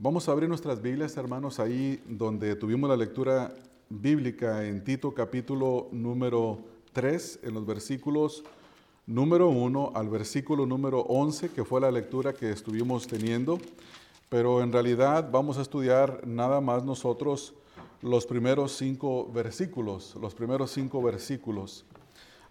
Vamos a abrir nuestras Biblias, hermanos, ahí donde tuvimos la lectura bíblica en Tito capítulo número 3, en los versículos número 1 al versículo número 11, que fue la lectura que estuvimos teniendo. Pero en realidad vamos a estudiar nada más nosotros los primeros cinco versículos, los primeros cinco versículos.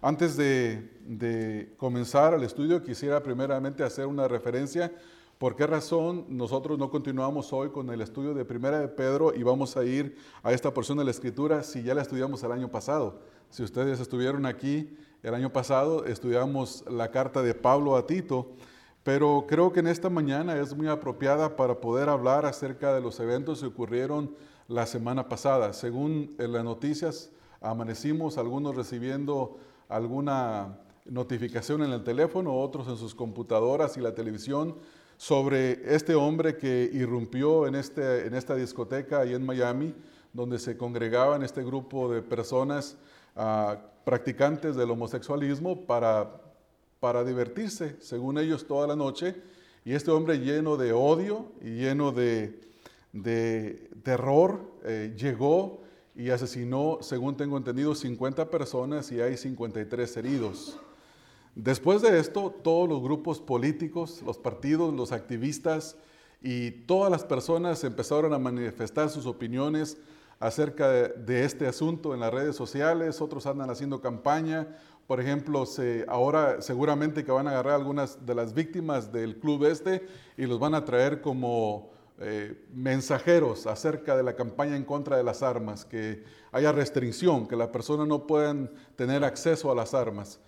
Antes de, de comenzar el estudio, quisiera primeramente hacer una referencia ¿Por qué razón nosotros no continuamos hoy con el estudio de Primera de Pedro y vamos a ir a esta porción de la Escritura si ya la estudiamos el año pasado? Si ustedes estuvieron aquí el año pasado, estudiamos la carta de Pablo a Tito, pero creo que en esta mañana es muy apropiada para poder hablar acerca de los eventos que ocurrieron la semana pasada. Según en las noticias, amanecimos algunos recibiendo alguna notificación en el teléfono, otros en sus computadoras y la televisión sobre este hombre que irrumpió en, este, en esta discoteca ahí en Miami, donde se congregaban este grupo de personas ah, practicantes del homosexualismo para, para divertirse, según ellos, toda la noche. Y este hombre lleno de odio y lleno de, terror eh, llegó y asesinó, según tengo entendido, 50 personas y hay 53 heridos. Después de esto, todos los grupos políticos, los partidos, los activistas y todas las personas empezaron a manifestar sus opiniones acerca de, este asunto en las redes sociales, otros andan haciendo campaña. Por ejemplo, ahora seguramente que van a agarrar algunas de las víctimas del club este y los van a traer como eh, mensajeros acerca de la campaña en contra de las armas, que haya restricción, que las personas no puedan tener acceso a las armas.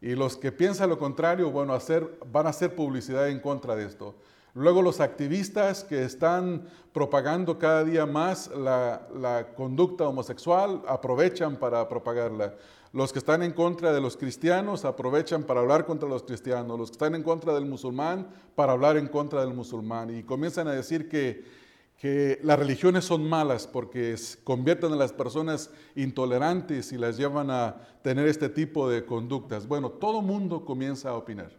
Y los que piensan lo contrario, bueno, van a hacer publicidad en contra de esto. Luego los activistas que están propagando cada día más la, la, conducta homosexual aprovechan para propagarla. Los que están en contra de los cristianos aprovechan para hablar contra los cristianos. Los que están en contra del musulmán para hablar en contra del musulmán. Y comienzan a decir que las religiones son malas porque convierten a las personas intolerantes y las llevan a tener este tipo de conductas. Bueno, todo mundo comienza a opinar.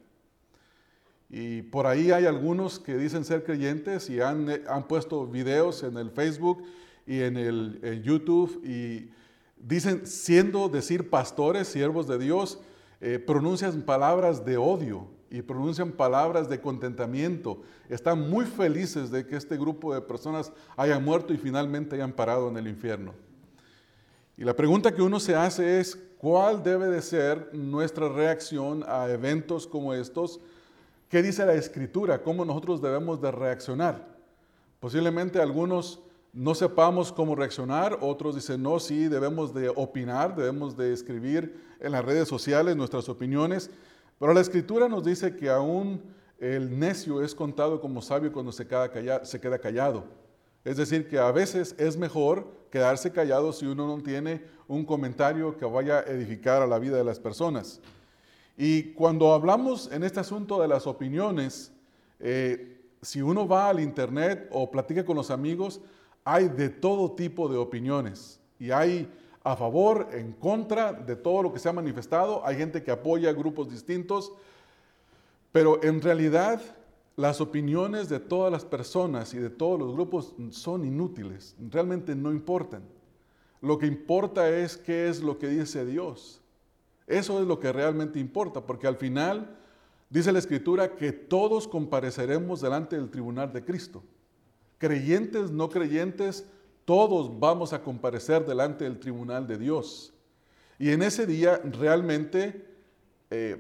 Y por ahí hay algunos que dicen ser creyentes y han, han puesto videos en el Facebook y en el YouTube y dicen, siendo decir pastores, siervos de Dios, eh, pronuncian palabras de odio y pronuncian palabras de contentamiento. Están muy felices de que este grupo de personas haya muerto y finalmente hayan parado en el infierno. Y la pregunta que uno se hace es, ¿cuál debe de ser nuestra reacción a eventos como estos? ¿Qué dice la Escritura? ¿Cómo nosotros debemos de reaccionar? Posiblemente algunos no sepamos cómo reaccionar, otros dicen, no, sí, debemos de opinar, debemos de escribir en las redes sociales nuestras opiniones, pero la escritura nos dice que aún el necio es contado como sabio cuando se queda, callado. Es decir, que a veces es mejor quedarse callado si uno no tiene un comentario que vaya a edificar a la vida de las personas. Y cuando hablamos en este asunto de las opiniones, eh, si uno va al internet o platica con los amigos, hay de todo tipo de opiniones. Y hay a favor, en contra de todo lo que se ha manifestado. Hay gente que apoya grupos distintos, pero en realidad las opiniones de todas las personas y de todos los grupos son inútiles, realmente no importan. Lo que importa es qué es lo que dice Dios. Eso es lo que realmente importa, porque al final dice la Escritura que todos compareceremos delante del tribunal de Cristo. Creyentes, no creyentes, todos vamos a comparecer delante del tribunal de Dios. Y en ese día realmente eh,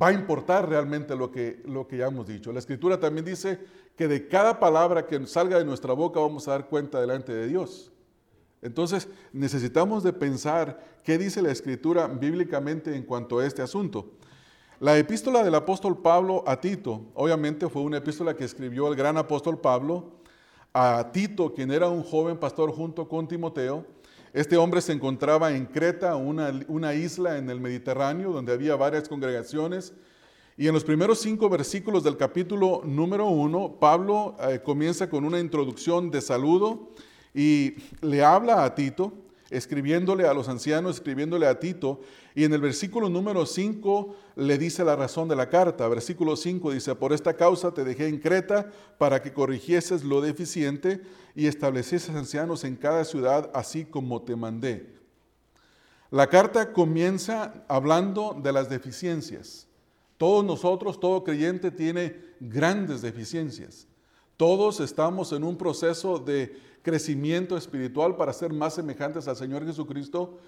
va a importar realmente lo que, lo que ya hemos dicho. La escritura también dice que de cada palabra que salga de nuestra boca vamos a dar cuenta delante de Dios. Entonces necesitamos de pensar qué dice la escritura bíblicamente en cuanto a este asunto. La epístola del apóstol Pablo a Tito, obviamente fue una epístola que escribió el gran apóstol Pablo a Tito, quien era un joven pastor junto con Timoteo. Este hombre se encontraba en Creta, una, isla en el Mediterráneo, donde había varias congregaciones. Y en los primeros cinco versículos del capítulo número uno, Pablo eh, comienza con una introducción de saludo y le habla a Tito. Escribiéndole a los ancianos, escribiéndole a Tito, y en el versículo número 5 le dice la razón de la carta. Versículo 5 dice, por esta causa te dejé en Creta para que corrigieses lo deficiente y establecieses ancianos en cada ciudad, así como te mandé. La carta comienza hablando de las deficiencias. Todos nosotros, todo creyente tiene grandes deficiencias. Todos estamos en un proceso de crecimiento espiritual para ser más semejantes al Señor Jesucristo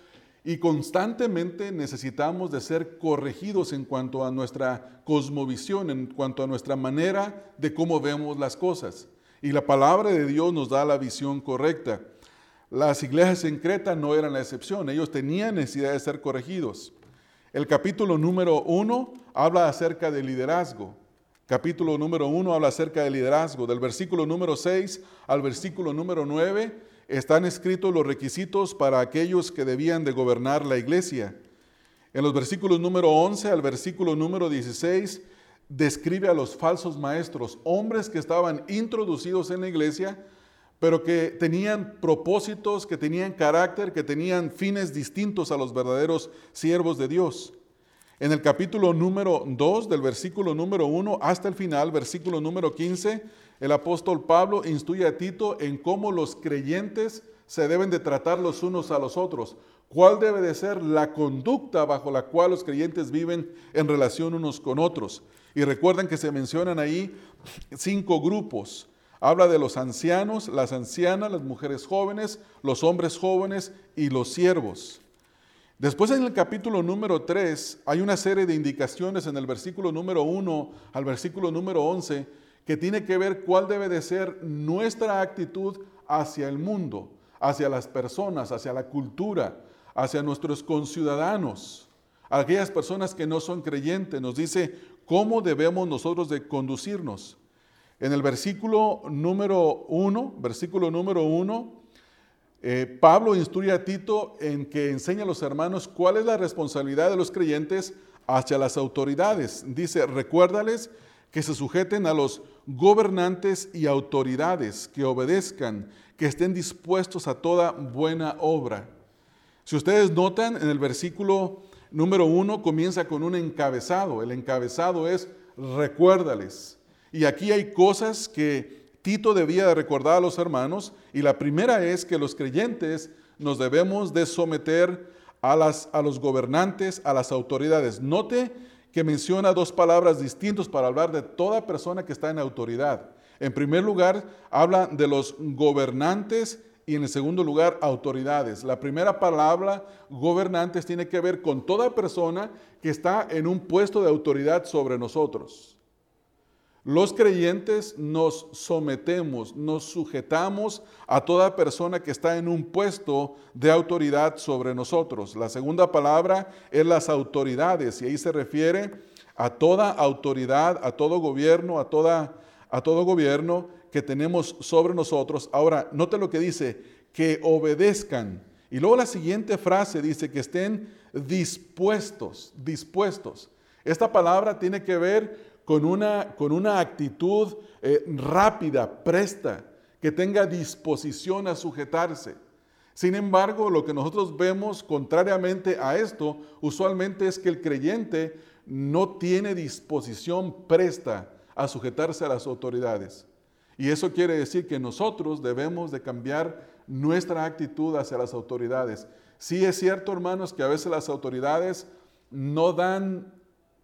y constantemente necesitamos de ser corregidos en cuanto a nuestra cosmovisión, en cuanto a nuestra manera de cómo vemos las cosas. Y la palabra de Dios nos da la visión correcta. Las iglesias en Creta no eran la excepción, ellos tenían necesidad de ser corregidos. El capítulo número uno habla acerca del liderazgo capítulo número 1 habla acerca del liderazgo. Del versículo número 6 al versículo número 9 están escritos los requisitos para aquellos que debían de gobernar la iglesia. En los versículos número 11 al versículo número 16 describe a los falsos maestros, hombres que estaban introducidos en la iglesia, pero que tenían propósitos, que tenían carácter, que tenían fines distintos a los verdaderos siervos de Dios. En el capítulo número 2, del versículo número 1 hasta el final, versículo número 15, el apóstol Pablo instruye a Tito en cómo los creyentes se deben de tratar los unos a los otros. ¿Cuál debe de ser la conducta bajo la cual los creyentes viven en relación unos con otros? Y recuerden que se mencionan ahí cinco grupos. Habla de los ancianos, las ancianas, las mujeres jóvenes, los hombres jóvenes y los siervos. Después en el capítulo número 3 hay una serie de indicaciones en el versículo número 1 al versículo número 11 que tiene que ver cuál debe de ser nuestra actitud hacia el mundo, hacia las personas, hacia la cultura, hacia nuestros conciudadanos, aquellas personas que no son creyentes. Nos dice cómo debemos nosotros de conducirnos. En el versículo número 1, versículo número 1, eh, Pablo instruye a Tito en que enseñe a los hermanos cuál es la responsabilidad de los creyentes hacia las autoridades. Dice, recuérdales que se sujeten a los gobernantes y autoridades, que obedezcan, que estén dispuestos a toda buena obra. Si ustedes notan, en el versículo número uno comienza con un encabezado. El encabezado es recuérdales. Y aquí hay cosas que Tito debía de recordar a los hermanos y la primera es que los creyentes nos debemos de someter a, las, a los gobernantes, a las autoridades. Note que menciona dos palabras distintas para hablar de toda persona que está en autoridad. En primer lugar, habla de los gobernantes y en el segundo lugar, autoridades. La primera palabra, gobernantes, tiene que ver con toda persona que está en un puesto de autoridad sobre nosotros. Los creyentes nos sometemos, nos sujetamos a toda persona que está en un puesto de autoridad sobre nosotros. La segunda palabra es las autoridades y ahí se refiere a toda autoridad, a todo gobierno, a, toda, a todo gobierno que tenemos sobre nosotros. Ahora, note lo que dice, que obedezcan. Y luego la siguiente frase dice que estén dispuestos, dispuestos. Esta palabra tiene que ver con una, con una actitud eh, rápida, presta, que tenga disposición a sujetarse. Sin embargo, lo que nosotros vemos contrariamente a esto, usualmente es que el creyente no tiene disposición presta a sujetarse a las autoridades. Y eso quiere decir que nosotros debemos de cambiar nuestra actitud hacia las autoridades. Sí es cierto, hermanos, que a veces las autoridades no dan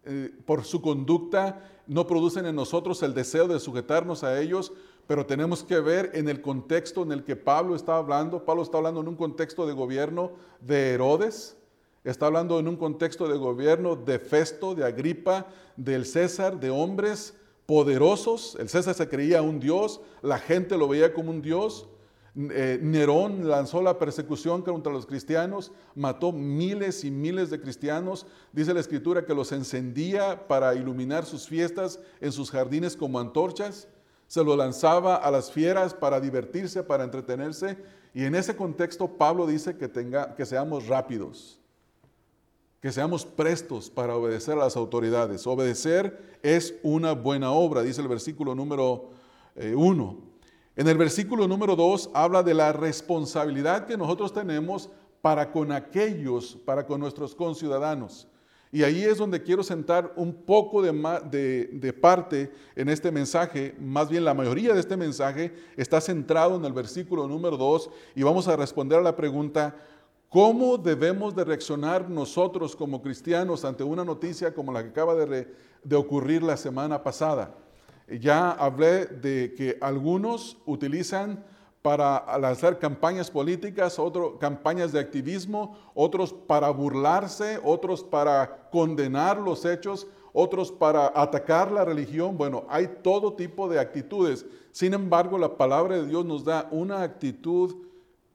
eh, por su conducta no producen en nosotros el deseo de sujetarnos a ellos, pero tenemos que ver en el contexto en el que Pablo está hablando. Pablo está hablando en un contexto de gobierno de Herodes, está hablando en un contexto de gobierno de Festo, de Agripa, del César, de hombres poderosos. El César se creía un dios, la gente lo veía como un dios. Eh, Nerón lanzó la persecución contra los cristianos, mató miles y miles de cristianos. Dice la escritura que los encendía para iluminar sus fiestas en sus jardines como antorchas. Se lo lanzaba a las fieras para divertirse, para entretenerse. Y en ese contexto Pablo dice que, que seamos rápidos, que seamos prestos para obedecer a las autoridades. Obedecer es una buena obra, dice el versículo número 1. Eh, en el versículo número 2 habla de la responsabilidad que nosotros tenemos para con aquellos, para con nuestros conciudadanos. Y ahí es donde quiero sentar un poco de, de, parte en este mensaje, más bien la mayoría de este mensaje está centrado en el versículo número 2 y vamos a responder a la pregunta, ¿cómo debemos de reaccionar nosotros como cristianos ante una noticia como la que acaba de, de ocurrir la semana pasada? Ya hablé de que algunos utilizan para lanzar campañas políticas, otros campañas de activismo, otros para burlarse, otros para condenar los hechos, otros para atacar la religión. Bueno, hay todo tipo de actitudes. Sin embargo, la palabra de Dios nos da una actitud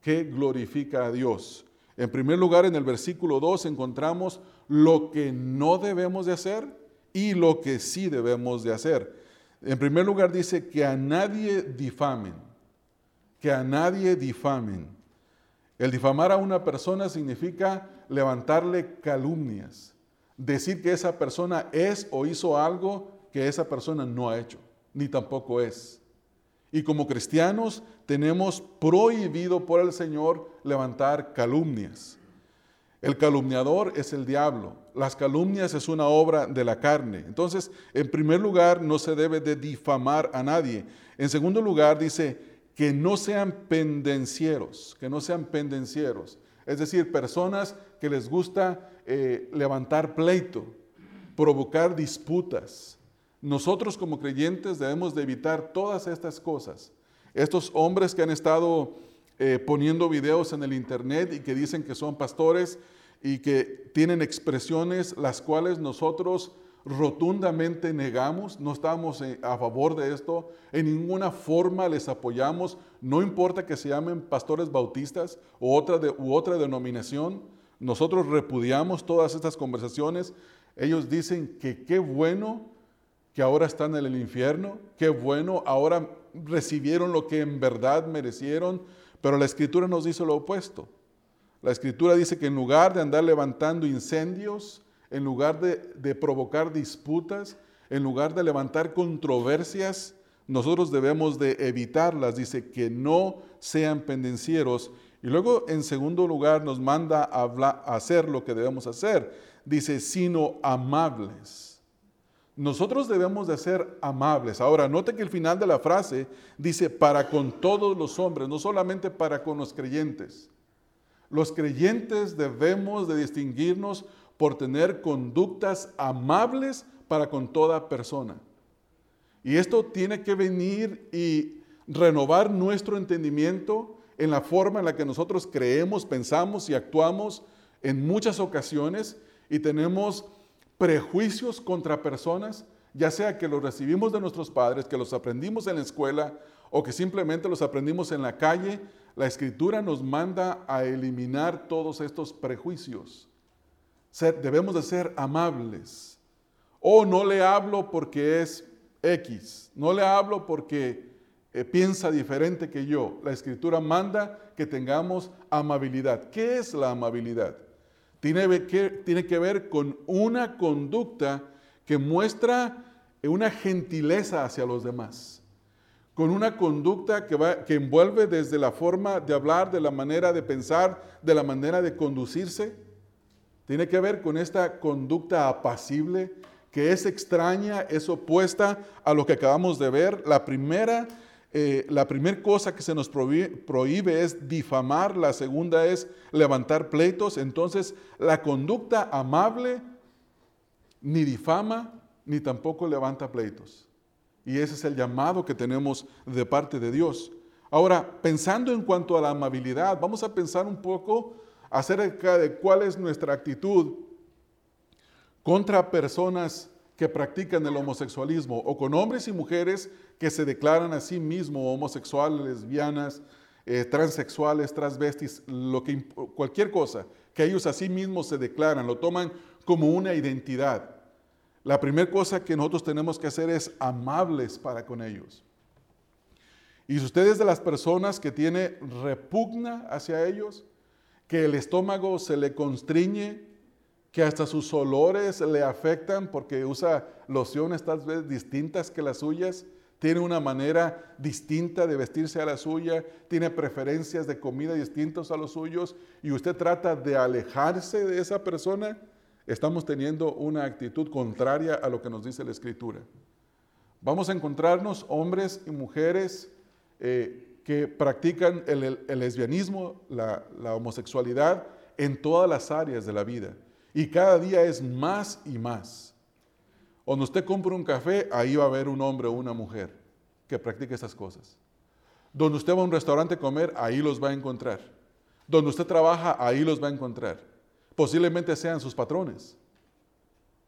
que glorifica a Dios. En primer lugar, en el versículo 2 encontramos lo que no debemos de hacer y lo que sí debemos de hacer. En primer lugar dice que a nadie difamen que a nadie difamen. El difamar a una persona significa levantarle calumnias, decir que esa persona es o hizo algo que esa persona no ha hecho, ni tampoco es. Y como cristianos tenemos prohibido por el Señor levantar calumnias. El calumniador es el diablo. Las calumnias es una obra de la carne. Entonces, en primer lugar, no se debe de difamar a nadie. En segundo lugar, dice, que no sean pendencieros, que no sean pendencieros, es decir, personas que les gusta eh, levantar pleito, provocar disputas. Nosotros como creyentes debemos de evitar todas estas cosas. Estos hombres que han estado eh, poniendo videos en el internet y que dicen que son pastores y que tienen expresiones las cuales nosotros rotundamente negamos, no estamos eh, a favor de esto, en ninguna forma les apoyamos, no importa que se llamen pastores bautistas u otra, u otra denominación, nosotros repudiamos todas estas conversaciones. Ellos dicen que qué bueno que ahora están en el infierno, qué bueno, ahora recibieron lo que en verdad merecieron, pero la escritura nos dice lo opuesto. La escritura dice que en lugar de andar levantando incendios, en lugar de, provocar disputas, en lugar de levantar controversias, nosotros debemos de evitarlas. Dice que no sean pendencieros. Y luego, en segundo lugar, nos manda a, a hacer lo que debemos hacer. Dice, sino amables. Nosotros debemos de ser amables. Ahora, note que el final de la frase dice, para con todos los hombres, no solamente para con los creyentes. Los creyentes debemos de distinguirnos por tener conductas amables para con toda persona. Y esto tiene que venir y renovar nuestro entendimiento en la forma en la que nosotros creemos, pensamos y actuamos en muchas ocasiones y tenemos prejuicios contra personas, ya sea que los recibimos de nuestros padres, que los aprendimos en la escuela o que simplemente los aprendimos en la calle, la escritura nos manda a eliminar todos estos prejuicios debemos de ser amables. O no le hablo porque es X, no le hablo porque eh, piensa diferente que yo. La escritura manda que tengamos amabilidad. ¿Qué es la amabilidad? Tiene que, tiene que ver con una conducta que muestra una gentileza hacia los demás, con una conducta que, va, que envuelve desde la forma de hablar, de la manera de pensar, de la manera de conducirse, tiene que ver con esta conducta apacible que es extraña, es opuesta a lo que acabamos de ver. La primera, eh, la primera cosa que se nos prohíbe, es difamar, la segunda es levantar pleitos. Entonces, la conducta amable ni difama ni tampoco levanta pleitos. Y ese es el llamado que tenemos de parte de Dios. Ahora, pensando en cuanto a la amabilidad, vamos a pensar un poco acerca de cuál es nuestra actitud contra personas que practican el homosexualismo o con hombres y mujeres que se declaran a sí mismos homosexuales, lesbianas, eh, transexuales, transvestis, lo que, cualquier cosa que ellos a sí mismos se declaran, lo toman como una identidad. La primera cosa que nosotros tenemos que hacer es amables para con ellos. Y si ustedes de las personas que tiene repugna hacia ellos, que el estómago se le constriñe, que hasta sus olores le afectan porque usa lociones tal vez distintas que las suyas. tiene una manera distinta de vestirse a la suya, tiene preferencias de comida distintas a los suyos y usted trata de alejarse de esa persona, estamos teniendo una actitud contraria a lo que nos dice la Escritura. Vamos a encontrarnos hombres y mujeres eh, que practican el, lesbianismo, la, la homosexualidad en todas las áreas de la vida y cada día es más y más. Cuando usted compra un café, ahí va a haber un hombre o una mujer que practique esas cosas. Donde usted va a un restaurante a comer, ahí los va a encontrar. Donde usted trabaja, ahí los va a encontrar. Posiblemente sean sus patrones.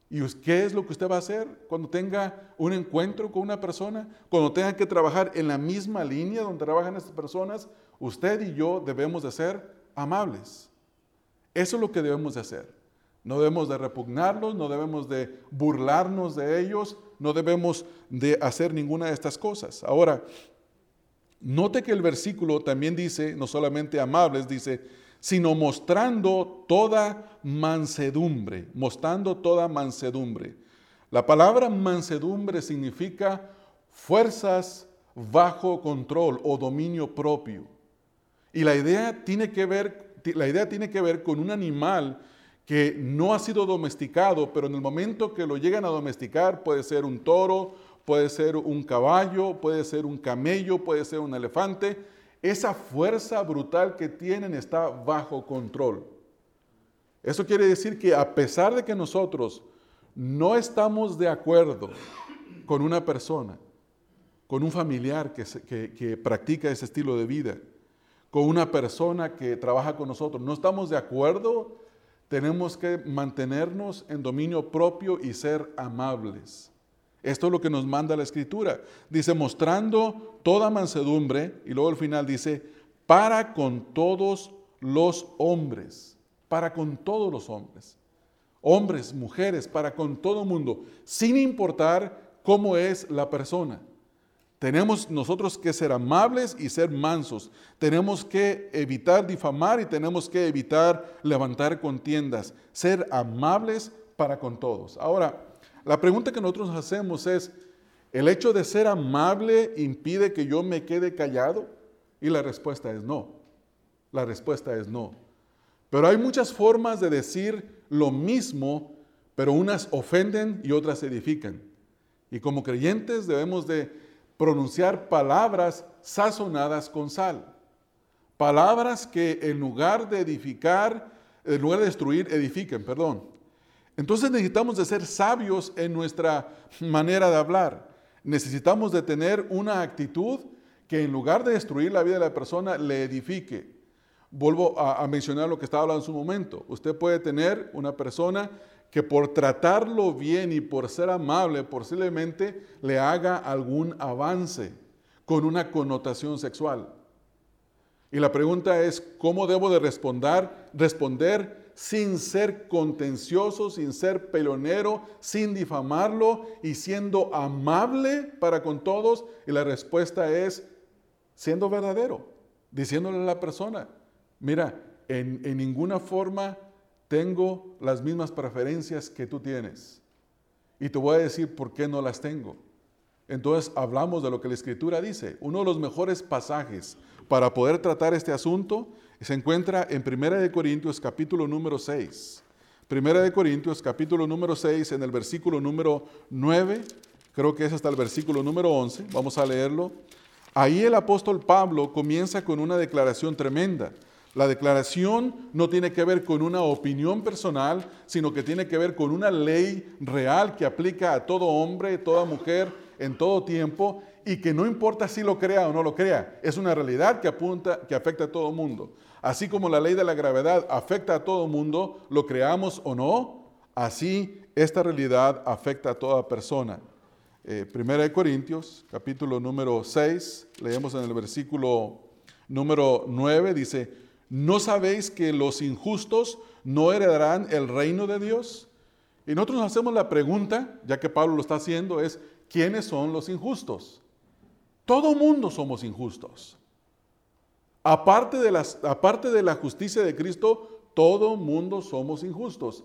¿Y qué es lo que usted va a hacer cuando tenga un encuentro con una persona? Cuando tenga que trabajar en la misma línea donde trabajan estas personas, usted y yo debemos de ser amables. Eso es lo que debemos de hacer. No debemos de repugnarlos, no debemos de burlarnos de ellos, no debemos de hacer ninguna de estas cosas. Ahora, note que el versículo también dice, no solamente amables, dice, sino mostrando toda mansedumbre, mostrando toda mansedumbre. La palabra mansedumbre significa fuerzas bajo control o dominio propio. Y la idea tiene que ver, la idea tiene que ver con un animal que no ha sido domesticado, pero en el momento que lo llegan a domesticar, puede ser un toro, puede ser un caballo, puede ser un camello, puede ser un elefante, esa fuerza brutal que tienen está bajo control. Eso quiere decir que a pesar de que nosotros no estamos de acuerdo con una persona, con un familiar que, practica ese estilo de vida, con una persona que trabaja con nosotros, no estamos de acuerdo tenemos que mantenernos en dominio propio y ser amables. Esto es lo que nos manda la escritura. Dice, mostrando toda mansedumbre, y luego al final dice, para con todos los hombres, para con todos los hombres, hombres, mujeres, para con todo mundo, sin importar cómo es la persona. Tenemos nosotros que ser amables y ser mansos. Tenemos que evitar difamar y tenemos que evitar levantar contiendas. Ser amables para con todos. Ahora, la pregunta que nosotros hacemos es, ¿el hecho de ser amable impide que yo me quede callado? Y la respuesta es no. La respuesta es no. Pero hay muchas formas de decir lo mismo, pero unas ofenden y otras edifican. Y como creyentes debemos de pronunciar palabras sazonadas con sal. Palabras que en lugar de edificar, en lugar de destruir, edifiquen, perdón. Entonces necesitamos de ser sabios en nuestra manera de hablar. Necesitamos de tener una actitud que en lugar de destruir la vida de la persona, le edifique. Vuelvo a, mencionar lo que estaba hablando en su momento. Usted puede tener una persona que por tratarlo bien y por ser amable posiblemente le haga algún avance con una connotación sexual. Y la pregunta es, ¿cómo debo de? Responder sin ser contencioso, sin ser pelonero, sin difamarlo y siendo amable para con todos. Y la respuesta es siendo verdadero, diciéndole a la persona, mira, en, en ninguna forma tengo las mismas preferencias que tú tienes. Y te voy a decir por qué no las tengo. Entonces hablamos de lo que la Escritura dice. Uno de los mejores pasajes para poder tratar este asunto se encuentra en 1 Corintios capítulo número 6. 1 Corintios capítulo número 6 en el versículo número 9, creo que es hasta el versículo número 11, vamos a leerlo. Ahí el apóstol Pablo comienza con una declaración tremenda. La declaración no tiene que ver con una opinión personal, sino que tiene que ver con una ley real que aplica a todo hombre, toda mujer, en todo tiempo, y que no importa si lo crea o no lo crea, es una realidad que apunta, que afecta a todo mundo. Así como la ley de la gravedad afecta a todo mundo, lo creamos o no, así esta realidad afecta a toda persona. Eh, primera de Corintios, capítulo número 6, leemos en el versículo número 9, dice, ¿no sabéis que los injustos no heredarán el reino de Dios? Y nosotros nos hacemos la pregunta, ya que Pablo lo está haciendo, es, ¿quiénes son los injustos? Todo mundo somos injustos. Aparte de, las, aparte de la justicia de Cristo, todo mundo somos injustos.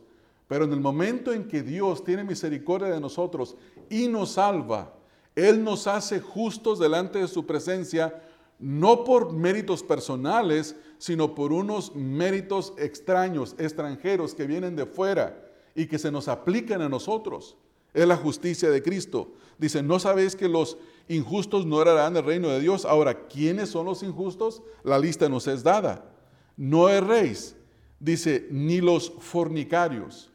Pero en el momento en que Dios tiene misericordia de nosotros y nos salva, Él nos hace justos delante de su presencia, no por méritos personales, sino por unos méritos extraños, extranjeros que vienen de fuera y que se nos aplican a nosotros. Es la justicia de Cristo. Dice, ¿no sabéis que los injustos no heredarán el reino de Dios? Ahora, ¿quiénes son los injustos? La lista nos es dada. No erréis, dice, ni los fornicarios.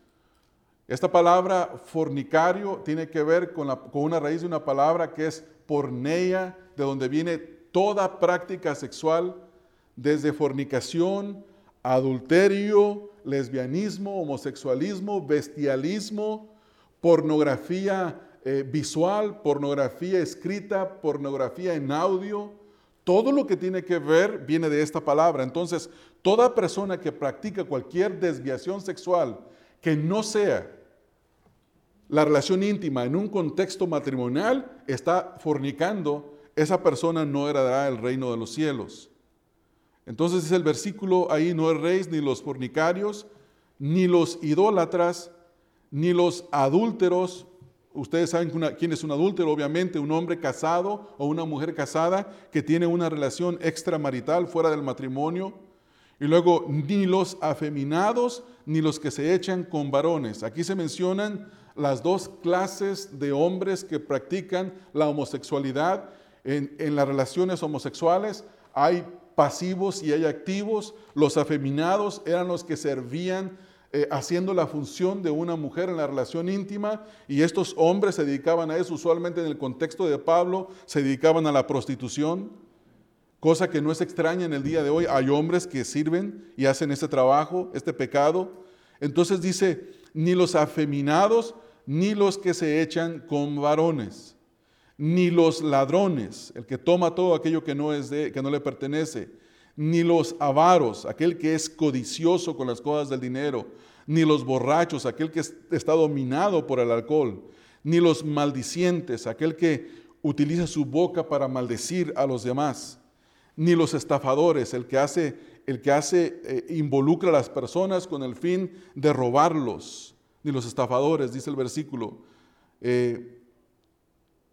Esta palabra fornicario tiene que ver con, una raíz de una palabra que es porneia, de donde viene toda práctica sexual, desde fornicación, adulterio, lesbianismo, homosexualismo, bestialismo, pornografía eh, visual, pornografía escrita, pornografía en audio. Todo lo que tiene que ver viene de esta palabra. Entonces, toda persona que practica cualquier desviación sexual que no sea la relación íntima en un contexto matrimonial, está fornicando, esa persona no heredará el reino de los cielos. Entonces dice el versículo ahí, no erréis ni los fornicarios, ni los idólatras, ni los adúlteros. Ustedes saben quién es un adúltero, obviamente, un hombre casado o una mujer casada que tiene una relación extramarital fuera del matrimonio. Y luego, ni los afeminados, ni los que se echan con varones. Aquí se mencionan las dos clases de hombres que practican la homosexualidad. En las relaciones homosexuales hay pasivos y hay activos. Los afeminados eran los que servían eh, haciendo la función de una mujer en la relación íntima y estos hombres se dedicaban a eso. Usualmente en el contexto de Pablo se dedicaban a la prostitución, cosa que no es extraña en el día de hoy. Hay hombres que sirven y hacen este trabajo, este pecado. Entonces dice, ni los afeminados, ni los que se echan con varones ni los ladrones, el que toma todo aquello que no, es de, que no le pertenece, ni los avaros, aquel que es codicioso con las cosas del dinero, ni los borrachos, aquel que está dominado por el alcohol, ni los maldicientes, aquel que utiliza su boca para maldecir a los demás, ni los estafadores, el que hace, el que hace, eh, involucra a las personas con el fin de robarlos, ni los estafadores, dice el versículo. Eh,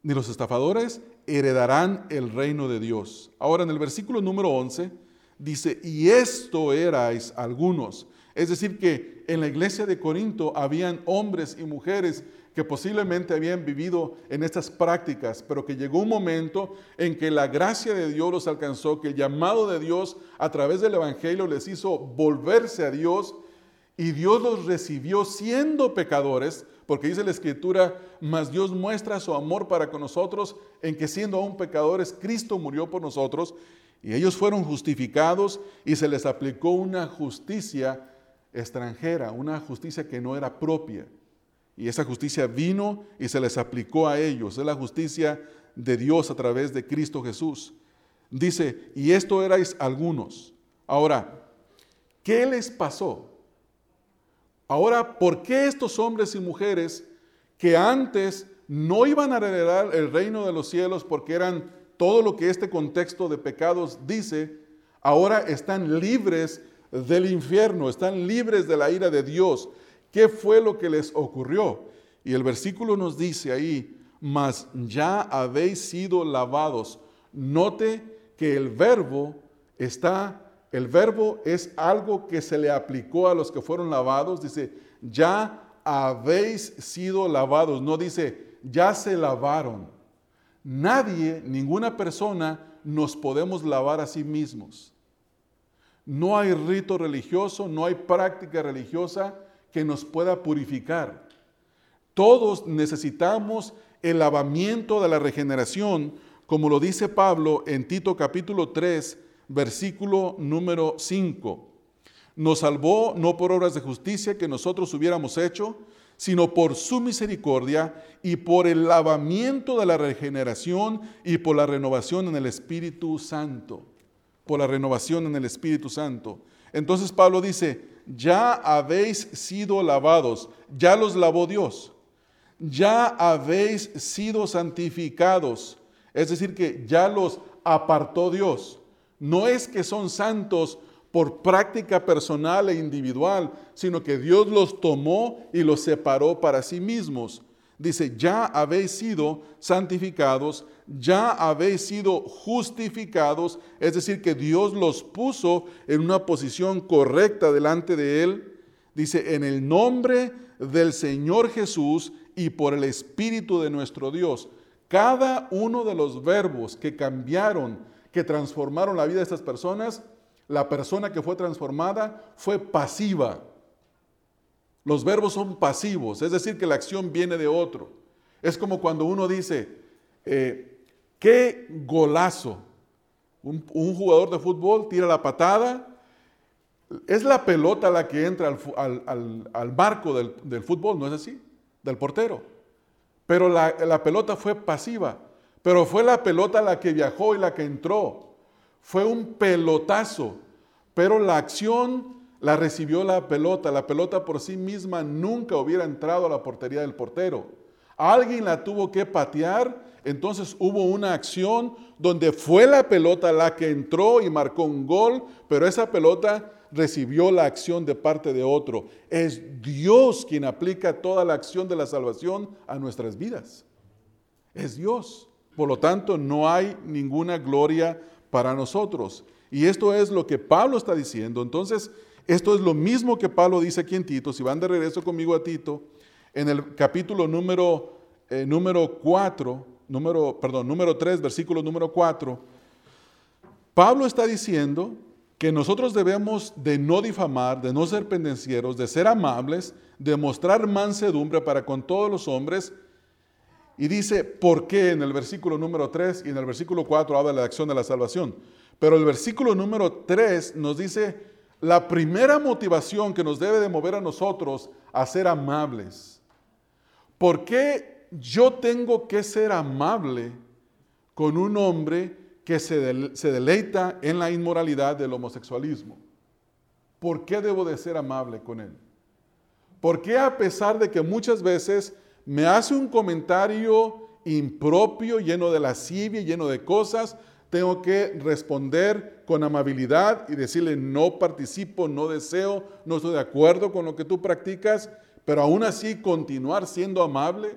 ni los estafadores heredarán el reino de Dios. Ahora en el versículo número 11 dice, y esto erais algunos. Es decir, que en la iglesia de Corinto habían hombres y mujeres que posiblemente habían vivido en estas prácticas, pero que llegó un momento en que la gracia de Dios los alcanzó, que el llamado de Dios a través del Evangelio les hizo volverse a Dios y Dios los recibió siendo pecadores, porque dice la Escritura, mas Dios muestra su amor para con nosotros en que siendo aún pecadores, Cristo murió por nosotros y ellos fueron justificados y se les aplicó una justicia extranjera, una justicia que no era propia. Y esa justicia vino y se les aplicó a ellos. Es la justicia de Dios a través de Cristo Jesús. Dice, y esto erais algunos. Ahora, ¿qué les pasó? Ahora, ¿por qué estos hombres y mujeres que antes no iban a heredar el reino de los cielos porque eran todo lo que este contexto de pecados dice, ahora están libres del infierno, están libres de la ira de Dios? ¿Qué fue lo que les ocurrió? Y el versículo nos dice ahí, mas ya habéis sido lavados. Note que el verbo está el verbo es algo que se le aplicó a los que fueron lavados. Dice, ya habéis sido lavados. No dice, ya se lavaron. Nadie, ninguna persona nos podemos lavar a sí mismos. No hay rito religioso, no hay práctica religiosa que nos pueda purificar. Todos necesitamos el lavamiento de la regeneración, como lo dice Pablo en Tito capítulo 3, versículo número 5. Nos salvó no por obras de justicia que nosotros hubiéramos hecho, sino por su misericordia y por el lavamiento de la regeneración y por la renovación en el Espíritu Santo. Por la renovación en el Espíritu Santo. Entonces Pablo dice, ya habéis sido lavados, ya los lavó Dios, ya habéis sido santificados, es decir, que ya los apartó Dios. No es que son santos por práctica personal e individual, sino que Dios los tomó y los separó para sí mismos. Dice, ya habéis sido santificados, ya habéis sido justificados, es decir, que Dios los puso en una posición correcta delante de Él. Dice, en el nombre del Señor Jesús y por el Espíritu de nuestro Dios. Cada uno de los verbos que cambiaron, que transformaron la vida de estas personas, la persona que fue transformada fue pasiva. Los verbos son pasivos, es decir, que la acción viene de otro. Es como cuando uno dice, eh, qué golazo. Un, jugador de fútbol tira la patada, es la pelota la que entra al, barco del, fútbol, ¿no es así? Del portero. Pero la, la pelota fue pasiva, pero fue la pelota la que viajó y la que entró. Fue un pelotazo, pero la acción la recibió la pelota. La pelota por sí misma nunca hubiera entrado a la portería del portero. Alguien la tuvo que patear, entonces hubo una acción donde fue la pelota la que entró y marcó un gol, pero esa pelota recibió la acción de parte de otro. Es Dios quien aplica toda la acción de la salvación a nuestras vidas. Es Dios. Por lo tanto, no hay ninguna gloria para nosotros. Y esto es lo que Pablo está diciendo. Entonces, esto es lo mismo que Pablo dice aquí en Tito. Si van de regreso conmigo a Tito, en el capítulo número, eh, número 4, número, perdón, número 3, versículo número 4, Pablo está diciendo que nosotros debemos de no difamar, de no ser pendencieros, de ser amables, de mostrar mansedumbre para con todos los hombres. Y dice, ¿por qué? En el versículo número 3 y en el versículo 4 habla de la acción de la salvación. Pero el versículo número 3 nos dice, la primera motivación que nos debe de mover a nosotros a ser amables. ¿Por qué yo tengo que ser amable con un hombre que se, deleita en la inmoralidad del homosexualismo? ¿Por qué debo de ser amable con él? ¿Por qué a pesar de que muchas veces me hace un comentario impropio, lleno de lascivia, lleno de cosas, tengo que responder con amabilidad y decirle, no participo, no deseo, no estoy de acuerdo con lo que tú practicas, pero aún así continuar siendo amable.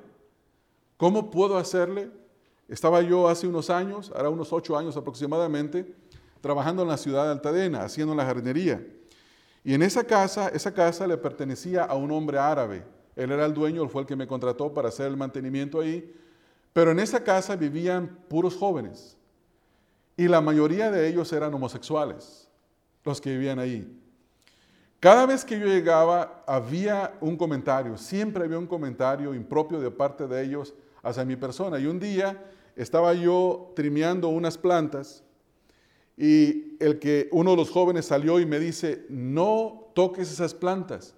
¿Cómo puedo hacerle? Estaba yo hace unos años, ahora unos ocho años aproximadamente, trabajando en la ciudad de Altadena, haciendo la jardinería. Y en esa casa, esa casa le pertenecía a un hombre árabe. Él era el dueño, él fue el que me contrató para hacer el mantenimiento ahí. Pero en esa casa vivían puros jóvenes. Y la mayoría de ellos eran homosexuales, los que vivían ahí. Cada vez que yo llegaba había un comentario, siempre había un comentario impropio de parte de ellos hacia mi persona. Y un día estaba yo trimeando unas plantas y el que uno de los jóvenes salió y me dice, no toques esas plantas.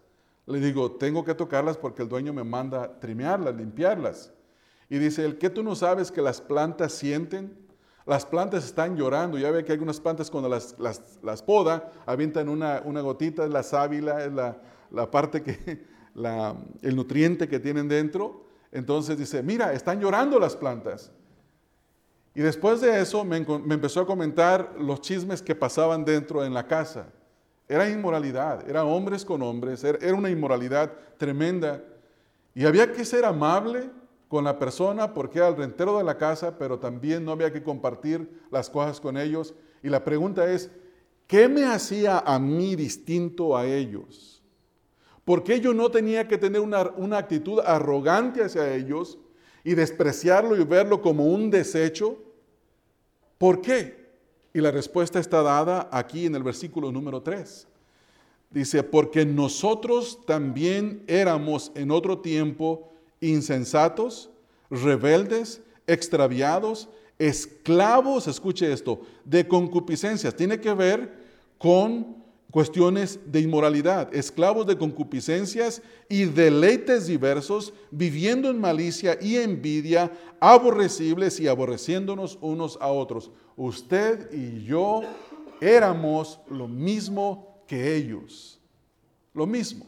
Le digo, tengo que tocarlas porque el dueño me manda trimearlas, limpiarlas. Y dice, el que tú no sabes que las plantas sienten, las plantas están llorando. Ya ve que algunas plantas cuando las, las, poda, avientan una, gotita, es la sábila, es la, parte que, el nutriente que tienen dentro. Entonces dice, mira, están llorando las plantas. Y después de eso me, me, empezó a comentar los chismes que pasaban dentro en la casa. Era inmoralidad, eran hombres con hombres, era una inmoralidad tremenda. Y había que ser amable con la persona porque era el rentero de la casa, pero también no había que compartir las cosas con ellos. Y la pregunta es, ¿qué me hacía a mí distinto a ellos? ¿Por qué yo no tenía que tener una, una actitud arrogante hacia ellos y despreciarlo y verlo como un desecho? ¿Por qué? Y la respuesta está dada aquí en el versículo número 3. Dice, porque nosotros también éramos en otro tiempo insensatos, rebeldes, extraviados, esclavos, escuche esto, de concupiscencias. Tiene que ver con cuestiones de inmoralidad, esclavos de concupiscencias y deleites diversos, viviendo en malicia y envidia, aborrecibles y aborreciéndonos unos a otros. Usted y yo éramos lo mismo que ellos, lo mismo.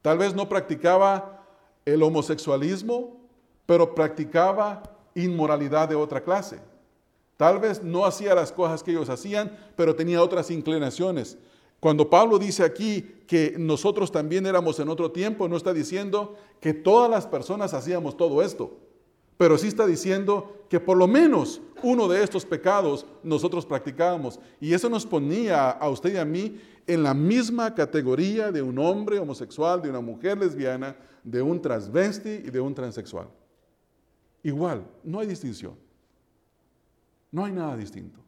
Tal vez no practicaba el homosexualismo, pero practicaba inmoralidad de otra clase. Tal vez no hacía las cosas que ellos hacían, pero tenía otras inclinaciones. Cuando Pablo dice aquí que nosotros también éramos en otro tiempo, no está diciendo que todas las personas hacíamos todo esto, pero sí está diciendo que por lo menos uno de estos pecados nosotros practicábamos. Y eso nos ponía a usted y a mí en la misma categoría de un hombre homosexual, de una mujer lesbiana, de un transvesti y de un transexual. Igual, no hay distinción. No hay nada distinto.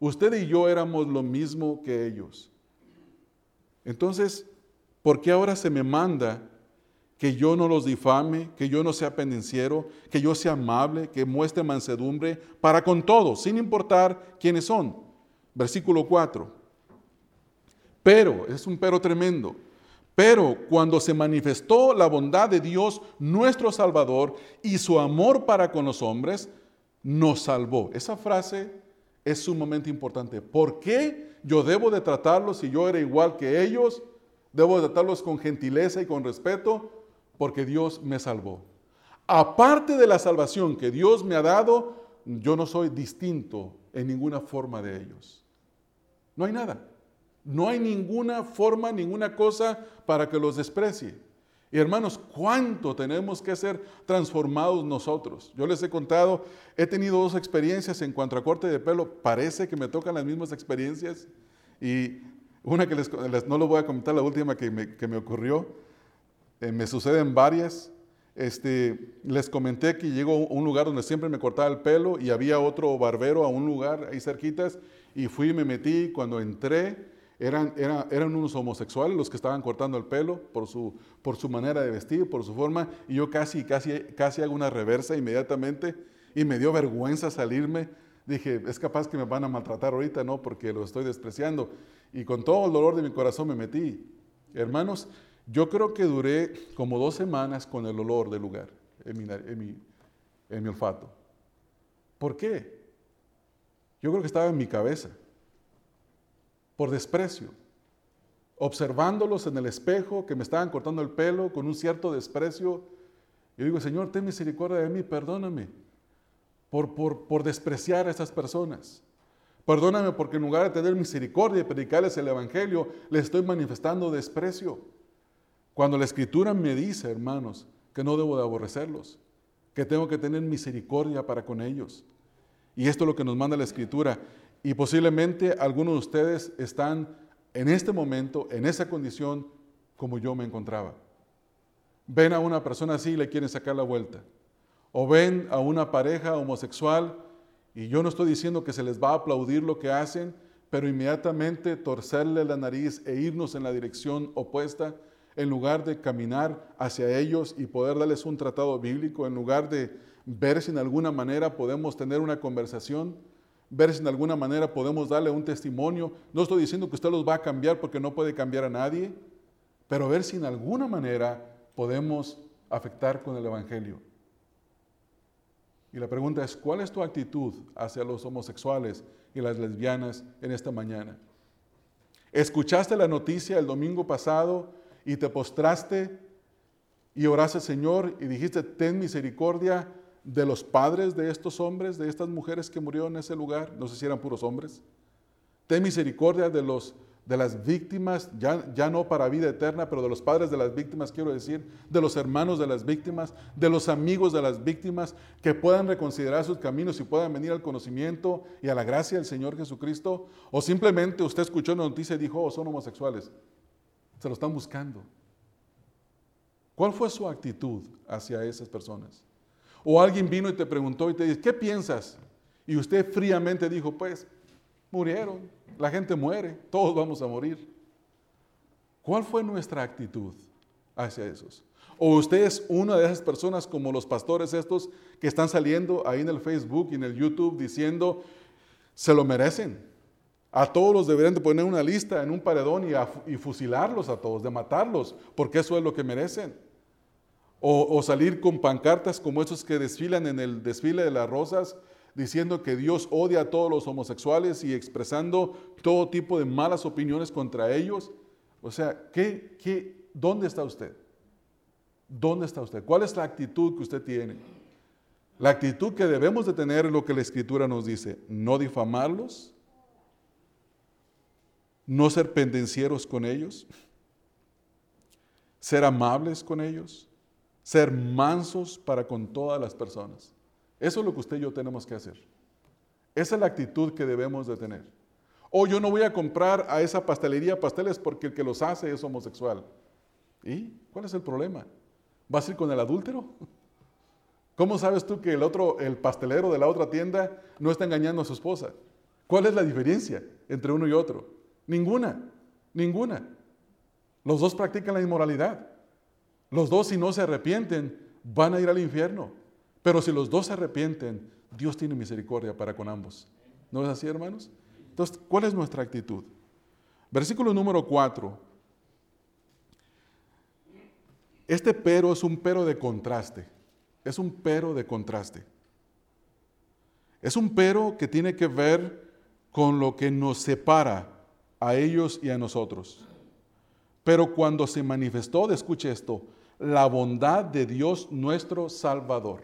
Usted y yo éramos lo mismo que ellos. Entonces, ¿por qué ahora se me manda que yo no los difame, que yo no sea pendenciero, que yo sea amable, que muestre mansedumbre para con todos, sin importar quiénes son? Versículo 4. Pero, es un pero tremendo. Pero cuando se manifestó la bondad de Dios, nuestro Salvador, y su amor para con los hombres, nos salvó. Esa frase es sumamente importante. ¿Por qué yo debo de tratarlos si yo era igual que ellos? Debo de tratarlos con gentileza y con respeto porque Dios me salvó. Aparte de la salvación que Dios me ha dado, yo no soy distinto en ninguna forma de ellos. No hay nada. No hay ninguna forma, ninguna cosa para que los desprecie. Y hermanos, ¿cuánto tenemos que ser transformados nosotros? Yo les he contado, he tenido dos experiencias en cuanto a corte de pelo, parece que me tocan las mismas experiencias. Y una que les, no lo voy a comentar, la última que me, ocurrió, eh, me suceden varias. Este, les comenté que llego a un lugar donde siempre me cortaba el pelo y había otro barbero a un lugar ahí cerquitas y fui y me metí. Cuando entré, eran, eran unos homosexuales los que estaban cortando el pelo por su, por su manera de vestir, por su forma, y yo casi, casi, casi hago una reversa inmediatamente y me dio vergüenza salirme. Dije, es capaz que me van a maltratar ahorita, ¿no? Porque lo estoy despreciando. Y con todo el dolor de mi corazón me metí. Hermanos, yo creo que duré como dos semanas con el olor del lugar en mi, en mi olfato. ¿Por qué? Yo creo que estaba en mi cabeza por desprecio, observándolos en el espejo que me estaban cortando el pelo con un cierto desprecio. Yo digo, Señor, ten misericordia de mí, perdóname por, por, por despreciar a estas personas. Perdóname porque en lugar de tener misericordia y predicarles el Evangelio, les estoy manifestando desprecio. Cuando la Escritura me dice, hermanos, que no debo de aborrecerlos, que tengo que tener misericordia para con ellos. Y esto es lo que nos manda la Escritura. Y posiblemente algunos de ustedes están en este momento, en esa condición, como yo me encontraba. Ven a una persona así y le quieren sacar la vuelta. O ven a una pareja homosexual y yo no estoy diciendo que se les va a aplaudir lo que hacen, pero inmediatamente torcerle la nariz e irnos en la dirección opuesta, en lugar de caminar hacia ellos y poder darles un tratado bíblico, en lugar de ver si en alguna manera podemos tener una conversación, ver si en alguna manera podemos darle un testimonio. No estoy diciendo que usted los va a cambiar porque no puede cambiar a nadie, pero ver si en alguna manera podemos afectar con el Evangelio. Y la pregunta es, ¿cuál es tu actitud hacia los homosexuales y las lesbianas en esta mañana? ¿Escuchaste la noticia el domingo pasado y te postraste y oraste al Señor y dijiste, ten misericordia de los padres de estos hombres, de estas mujeres que murieron en ese lugar, no sé si eran puros hombres. Ten misericordia de, los, de las víctimas, ya, ya no para vida eterna, pero de los padres de las víctimas, quiero decir, de los hermanos de las víctimas, de los amigos de las víctimas, que puedan reconsiderar sus caminos y puedan venir al conocimiento y a la gracia del Señor Jesucristo. O simplemente usted escuchó una noticia y dijo, oh, son homosexuales. Se lo están buscando. ¿Cuál fue su actitud hacia esas personas? O alguien vino y te preguntó y te dice, ¿qué piensas? Y usted fríamente dijo, pues, murieron, la gente muere, todos vamos a morir. ¿Cuál fue nuestra actitud hacia esos? O usted es una de esas personas como los pastores estos que están saliendo ahí en el Facebook y en el YouTube diciendo, se lo merecen. A todos los deberían de poner una lista en un paredón y, y fusilarlos a todos, de matarlos, porque eso es lo que merecen. O, salir con pancartas como esos que desfilan en el desfile de las rosas, diciendo que Dios odia a todos los homosexuales y expresando todo tipo de malas opiniones contra ellos. O sea, ¿qué, qué, ¿dónde está usted? ¿Dónde está usted? ¿Cuál es la actitud que usted tiene? La actitud que debemos de tener es lo que la Escritura nos dice, no difamarlos, no ser pendencieros con ellos, ser amables con ellos, ser mansos para con todas las personas. Eso es lo que usted y yo tenemos que hacer. Esa es la actitud que debemos de tener. O yo no voy a comprar a esa pastelería pasteles porque el que los hace es homosexual. ¿Y cuál es el problema? ¿Vas a ir con el adúltero? ¿Cómo sabes tú que el otro, el pastelero de la otra tienda, no está engañando a su esposa? ¿Cuál es la diferencia entre uno y otro? Ninguna, ninguna. Los dos practican la inmoralidad. Los dos, si no se arrepienten, van a ir al infierno. Pero si los dos se arrepienten, Dios tiene misericordia para con ambos. ¿No es así, hermanos? Entonces, ¿cuál es nuestra actitud? Versículo número 4. Este pero es un pero de contraste. Es un pero de contraste. Es un pero que tiene que ver con lo que nos separa a ellos y a nosotros. Pero cuando se manifestó, escuche esto, la bondad de Dios nuestro Salvador.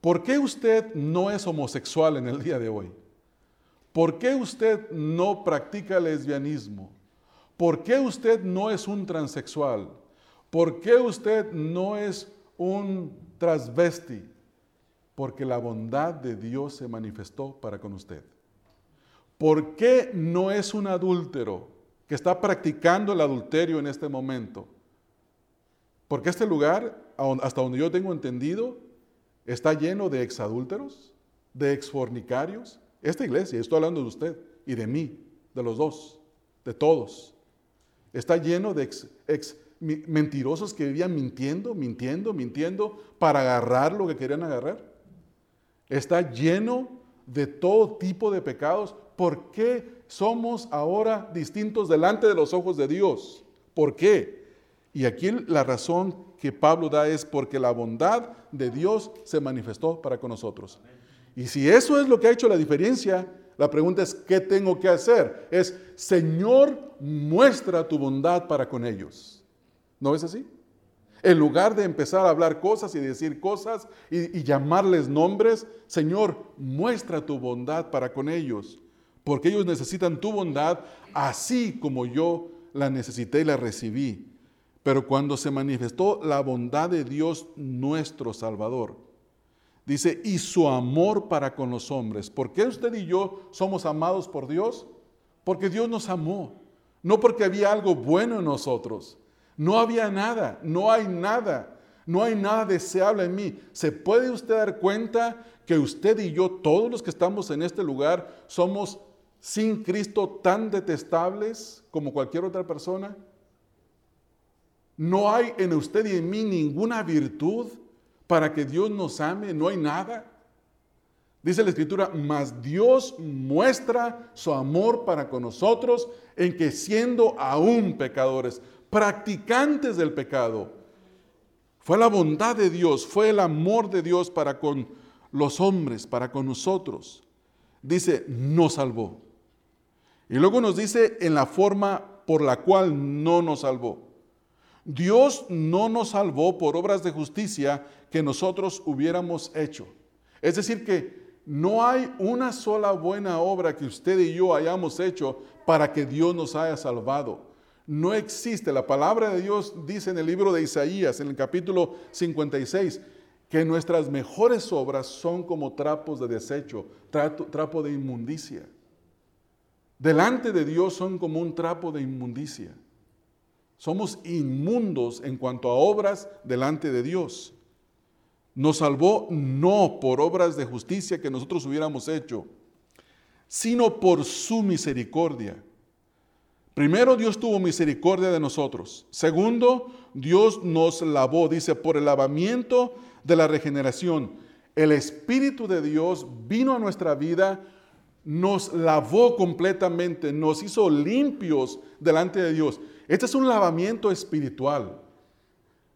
¿Por qué usted no es homosexual en el día de hoy? ¿Por qué usted no practica lesbianismo? ¿Por qué usted no es un transexual? ¿Por qué usted no es un transvesti? Porque la bondad de Dios se manifestó para con usted. ¿Por qué no es un adúltero que está practicando el adulterio en este momento? Porque este lugar, hasta donde yo tengo entendido, está lleno de exadúlteros, de exfornicarios. Esta iglesia, estoy hablando de usted y de mí, de los dos, de todos. Está lleno de ex, mentirosos que vivían mintiendo, mintiendo, mintiendo para agarrar lo que querían agarrar. Está lleno de todo tipo de pecados. ¿Por qué somos ahora distintos delante de los ojos de Dios? ¿Por qué? Y aquí la razón que Pablo da es porque la bondad de Dios se manifestó para con nosotros. Y si eso es lo que ha hecho la diferencia, la pregunta es, ¿qué tengo que hacer? Es, Señor, muestra tu bondad para con ellos. ¿No es así? En lugar de empezar a hablar cosas y decir cosas y, y llamarles nombres, Señor, muestra tu bondad para con ellos, porque ellos necesitan tu bondad así como yo la necesité y la recibí. Pero cuando se manifestó la bondad de Dios nuestro Salvador, dice, y su amor para con los hombres. ¿Por qué usted y yo somos amados por Dios? Porque Dios nos amó, no porque había algo bueno en nosotros. No había nada, no hay nada, no hay nada deseable en mí. ¿Se puede usted dar cuenta que usted y yo, todos los que estamos en este lugar, somos sin Cristo tan detestables como cualquier otra persona? No hay en usted y en mí ninguna virtud para que Dios nos ame, no hay nada. Dice la escritura, mas Dios muestra su amor para con nosotros en que siendo aún pecadores, practicantes del pecado, fue la bondad de Dios, fue el amor de Dios para con los hombres, para con nosotros. Dice, nos salvó. Y luego nos dice en la forma por la cual no nos salvó. Dios no nos salvó por obras de justicia que nosotros hubiéramos hecho. Es decir, que no hay una sola buena obra que usted y yo hayamos hecho para que Dios nos haya salvado. No existe. La palabra de Dios dice en el libro de Isaías, en el capítulo 56, que nuestras mejores obras son como trapos de desecho, trapo de inmundicia. Delante de Dios son como un trapo de inmundicia. Somos inmundos en cuanto a obras delante de Dios. Nos salvó no por obras de justicia que nosotros hubiéramos hecho, sino por su misericordia. Primero, Dios tuvo misericordia de nosotros. Segundo, Dios nos lavó, dice, por el lavamiento de la regeneración. El Espíritu de Dios vino a nuestra vida, nos lavó completamente, nos hizo limpios delante de Dios. Este es un lavamiento espiritual.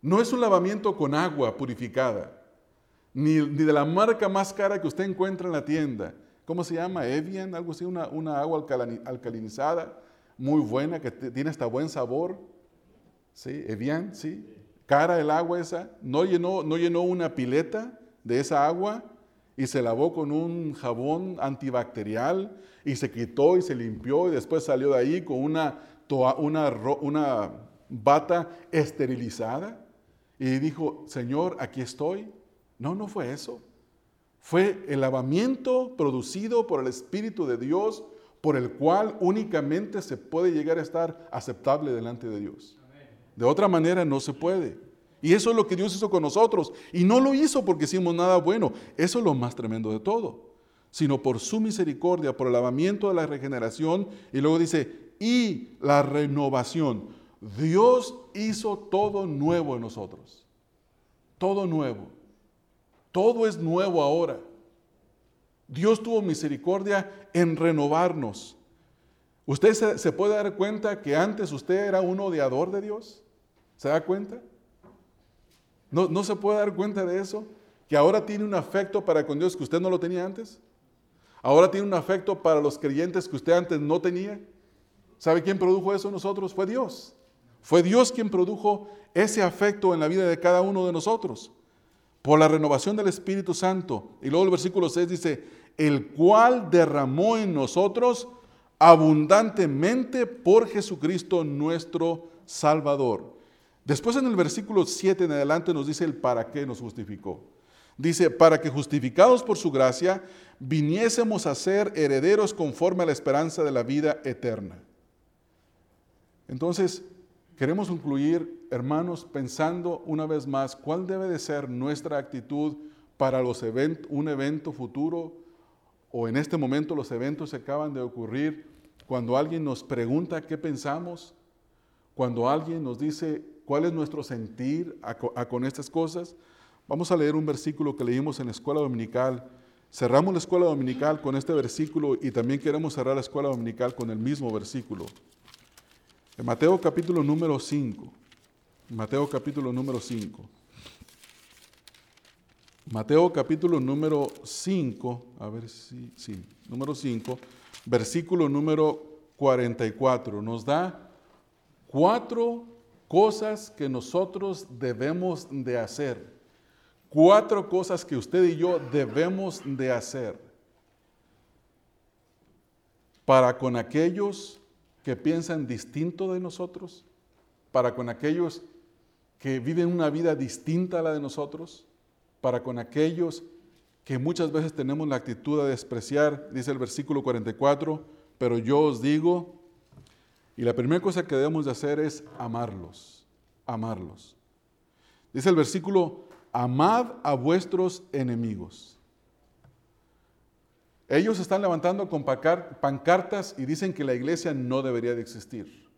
No es un lavamiento con agua purificada, ni, de la marca más cara que usted encuentra en la tienda. ¿Cómo se llama? Evian, algo así, una, agua alcalinizada, muy buena, que tiene hasta buen sabor. ¿Sí? Evian, sí. Cara el agua esa. No llenó, no llenó una pileta de esa agua y se lavó con un jabón antibacterial y se quitó y se limpió y después salió de ahí con una, una, bata esterilizada y dijo, Señor, aquí estoy. No, no fue eso. Fue el lavamiento producido por el Espíritu de Dios, por el cual únicamente se puede llegar a estar aceptable delante de Dios. De otra manera no se puede. Y eso es lo que Dios hizo con nosotros. Y no lo hizo porque hicimos nada bueno. Eso es lo más tremendo de todo. Sino por su misericordia, por el lavamiento de la regeneración. Y luego dice, y la renovación. Dios hizo todo nuevo en nosotros. Todo nuevo. Todo es nuevo ahora. Dios tuvo misericordia en renovarnos. ¿Usted se, puede dar cuenta que antes usted era un odiador de Dios? ¿Se da cuenta? ¿No, ¿No se puede dar cuenta de eso? Que ahora tiene un afecto para con Dios que usted no lo tenía antes. Ahora tiene un afecto para los creyentes que usted antes no tenía. ¿Sabe quién produjo eso nosotros? Fue Dios. Fue Dios quien produjo ese afecto en la vida de cada uno de nosotros. Por la renovación del Espíritu Santo. Y luego el versículo 6 dice, el cual derramó en nosotros abundantemente por Jesucristo nuestro Salvador. Después en el versículo 7 en adelante nos dice el para qué nos justificó. Dice, para que justificados por su gracia, viniésemos a ser herederos conforme a la esperanza de la vida eterna. Entonces, queremos concluir, hermanos, pensando una vez más cuál debe de ser nuestra actitud para los un evento futuro o en este momento los eventos se acaban de ocurrir, cuando alguien nos pregunta qué pensamos, cuando alguien nos dice cuál es nuestro sentir con estas cosas, vamos a leer un versículo que leímos en la escuela dominical. Cerramos la escuela dominical con este versículo y también queremos cerrar la escuela dominical con el mismo versículo. En Mateo capítulo número 5. Mateo capítulo número 5. Mateo capítulo número 5, a ver si, sí, número 5, versículo número 44, nos da cuatro cosas que nosotros debemos de hacer. Cuatro cosas que usted y yo debemos de hacer para con aquellos que piensan distinto de nosotros, para con aquellos que viven una vida distinta a la de nosotros, para con aquellos que muchas veces tenemos la actitud de despreciar, dice el versículo 44, pero yo os digo, y la primera cosa que debemos de hacer es amarlos, amarlos. Dice el versículo, amad a vuestros enemigos. Ellos están levantando con pancartas y dicen que la iglesia no debería de existir.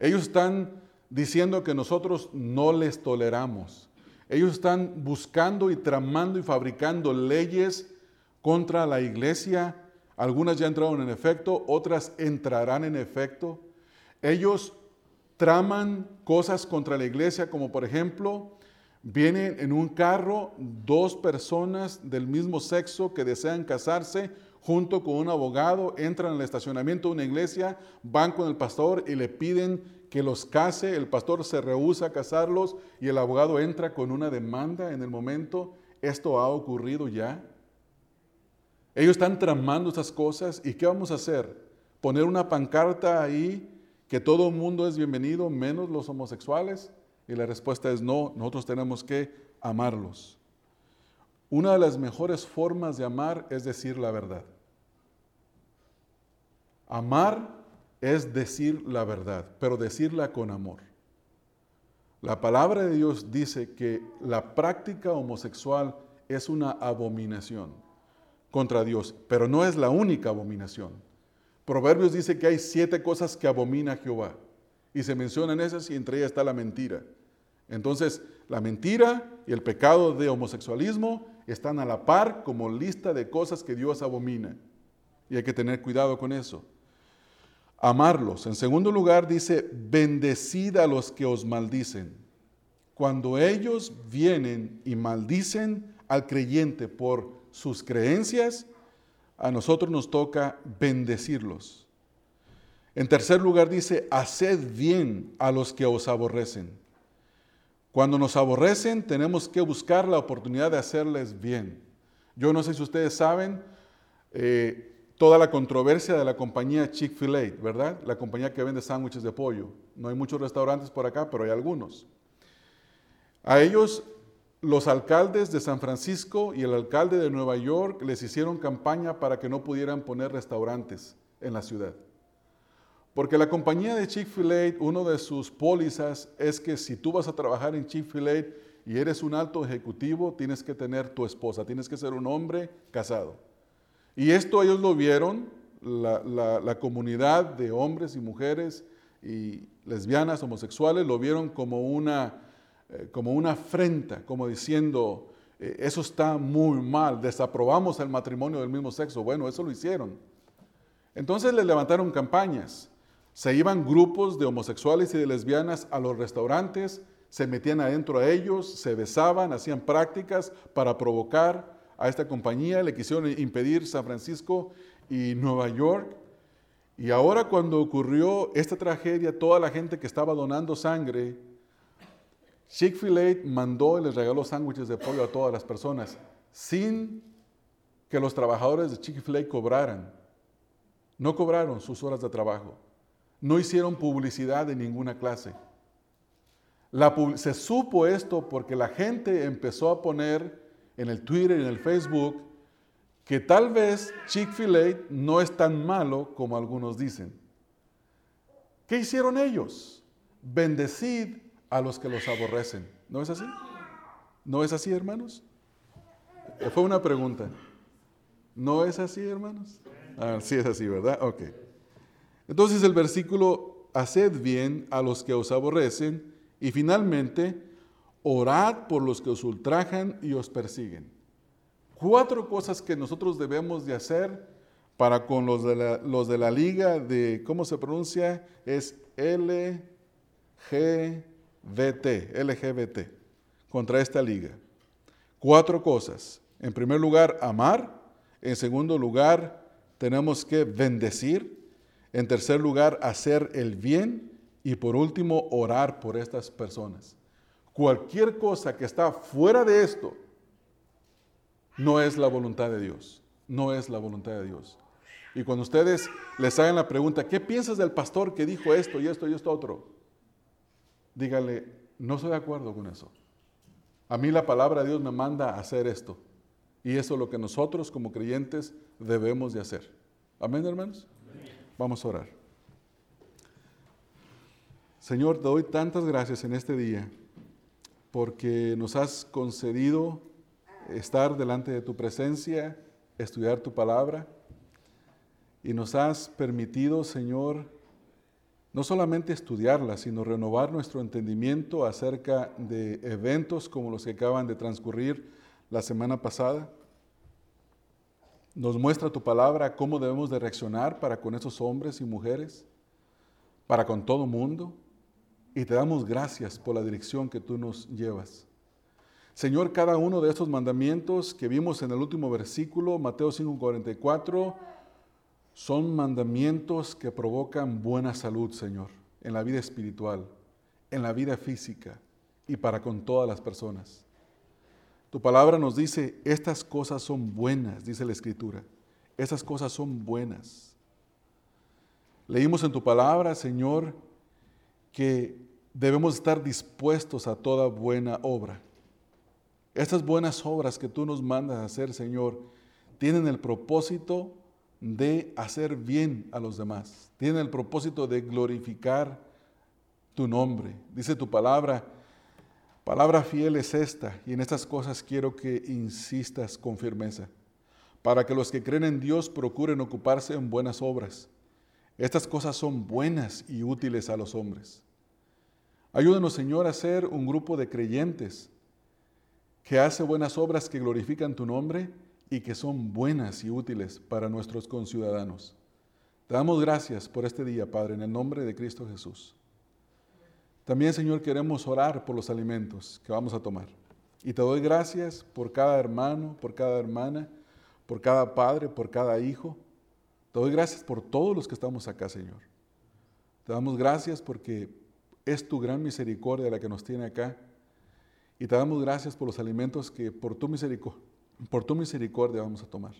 Ellos están diciendo que nosotros no les toleramos. Ellos están buscando y tramando y fabricando leyes contra la iglesia. Algunas ya entraron en efecto, otras entrarán en efecto. Ellos traman cosas contra la iglesia, como por ejemplo, vienen en un carro dos personas del mismo sexo que desean casarse junto con un abogado, entran al estacionamiento de una iglesia, van con el pastor y le piden que los case, el pastor se rehúsa a casarlos y el abogado entra con una demanda en el momento. Esto ha ocurrido ya. Ellos están tramando estas cosas y ¿qué vamos a hacer? ¿Poner una pancarta ahí que todo el mundo es bienvenido menos los homosexuales? Y la respuesta es no, nosotros tenemos que amarlos. Una de las mejores formas de amar es decir la verdad. Amar es decir la verdad, pero decirla con amor. La palabra de Dios dice que la práctica homosexual es una abominación contra Dios, pero no es la única abominación. Proverbios dice que hay siete cosas que abomina Jehová y se mencionan esas y entre ellas está la mentira. Entonces, la mentira y el pecado de homosexualismo están a la par como lista de cosas que Dios abomina. Y hay que tener cuidado con eso amarlos. En segundo lugar dice, bendecid a los que os maldicen. Cuando ellos vienen y maldicen al creyente por sus creencias, a nosotros nos toca bendecirlos. En tercer lugar dice, haced bien a los que os aborrecen. Cuando nos aborrecen tenemos que buscar la oportunidad de hacerles bien. Yo no sé si ustedes saben eh, toda la controversia de la compañía Chick-fil-A, ¿verdad? La compañía que vende sándwiches de pollo. No hay muchos restaurantes por acá, pero hay algunos. A ellos los alcaldes de San Francisco y el alcalde de Nueva York les hicieron campaña para que no pudieran poner restaurantes en la ciudad. Porque la compañía de Chick-fil-A, uno de sus pólizas es que si tú vas a trabajar en Chick-fil-A y eres un alto ejecutivo, tienes que tener tu esposa, tienes que ser un hombre casado. Y esto ellos lo vieron, la, la comunidad de hombres y mujeres y lesbianas, homosexuales, lo vieron como una eh, como una afrenta, como diciendo, eh, eso está muy mal, desaprobamos el matrimonio del mismo sexo. Bueno, eso lo hicieron. Entonces le levantaron campañas. Se iban grupos de homosexuales y de lesbianas a los restaurantes, se metían adentro a ellos, se besaban, hacían prácticas para provocar a esta compañía, le quisieron impedir San Francisco y Nueva York. Y ahora cuando ocurrió esta tragedia, toda la gente que estaba donando sangre Chick-fil-A mandó y les regaló sándwiches de pollo a todas las personas sin que los trabajadores de Chick-fil-A cobraran. No cobraron sus horas de trabajo. No hicieron publicidad de ninguna clase. se supo esto porque la gente empezó a poner en el Twitter y en el Facebook que tal vez Chick-fil-A no es tan malo como algunos dicen. ¿Qué hicieron ellos? Bendecid a los que los aborrecen. ¿No es así? ¿No es así, hermanos? Fue una pregunta. ¿No es así, hermanos? Ah, sí es así, ¿verdad? Ok. Entonces el versículo, haced bien a los que os aborrecen y finalmente, orad por los que os ultrajan y os persiguen. Cuatro cosas que nosotros debemos de hacer para con los de la, los de la liga de, ¿cómo se pronuncia? Es L, G, VT, LGBT, contra esta liga. Cuatro cosas. En primer lugar, amar. En segundo lugar, tenemos que bendecir. En tercer lugar, hacer el bien. Y por último, orar por estas personas. Cualquier cosa que está fuera de esto no es la voluntad de Dios. No es la voluntad de Dios. Y cuando ustedes les hagan la pregunta, ¿qué piensas del pastor que dijo esto y esto y esto otro? dígale, no estoy de acuerdo con eso. A mí la palabra de Dios me manda a hacer esto. Y eso es lo que nosotros como creyentes debemos de hacer. Amén, hermanos. Vamos a orar. Señor, te doy tantas gracias en este día porque nos has concedido estar delante de tu presencia, estudiar tu palabra y nos has permitido, Señor, no solamente estudiarla, sino renovar nuestro entendimiento acerca de eventos como los que acaban de transcurrir la semana pasada. Nos muestra tu palabra cómo debemos de reaccionar para con esos hombres y mujeres, para con todo mundo, y te damos gracias por la dirección que tú nos llevas. Señor, cada uno de estos mandamientos que vimos en el último versículo, Mateo 5:44, son mandamientos que provocan buena salud, Señor, en la vida espiritual, en la vida física y para con todas las personas. Tu palabra nos dice, estas cosas son buenas, dice la Escritura. Estas cosas son buenas. Leímos en tu palabra, Señor, que debemos estar dispuestos a toda buena obra. Estas buenas obras que tú nos mandas a hacer, Señor, tienen el propósito de hacer bien a los demás. Tiene el propósito de glorificar tu nombre. Dice tu palabra, palabra fiel es esta, y en estas cosas quiero que insistas con firmeza, para que los que creen en Dios procuren ocuparse en buenas obras. Estas cosas son buenas y útiles a los hombres. Ayúdanos, Señor, a ser un grupo de creyentes que hace buenas obras que glorifican tu nombre y que son buenas y útiles para nuestros conciudadanos. Te damos gracias por este día, Padre, en el nombre de Cristo Jesús. También, Señor, queremos orar por los alimentos que vamos a tomar. Y te doy gracias por cada hermano, por cada hermana, por cada padre, por cada hijo. Te doy gracias por todos los que estamos acá, Señor. Te damos gracias porque es tu gran misericordia la que nos tiene acá. Y te damos gracias por los alimentos que por tu misericordia vamos a tomar.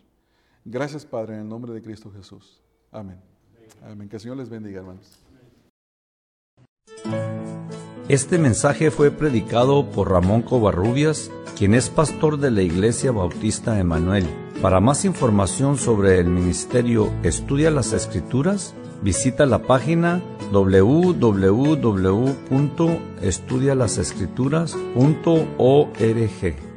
Gracias, Padre, en el nombre de Cristo Jesús. Amén. Amén. Que el Señor les bendiga, hermanos. Este mensaje fue predicado por Ramón Covarrubias, quien es pastor de la Iglesia Bautista Emanuel. Para más información sobre el ministerio Estudia las Escrituras, visita la página www.estudialasescrituras.org.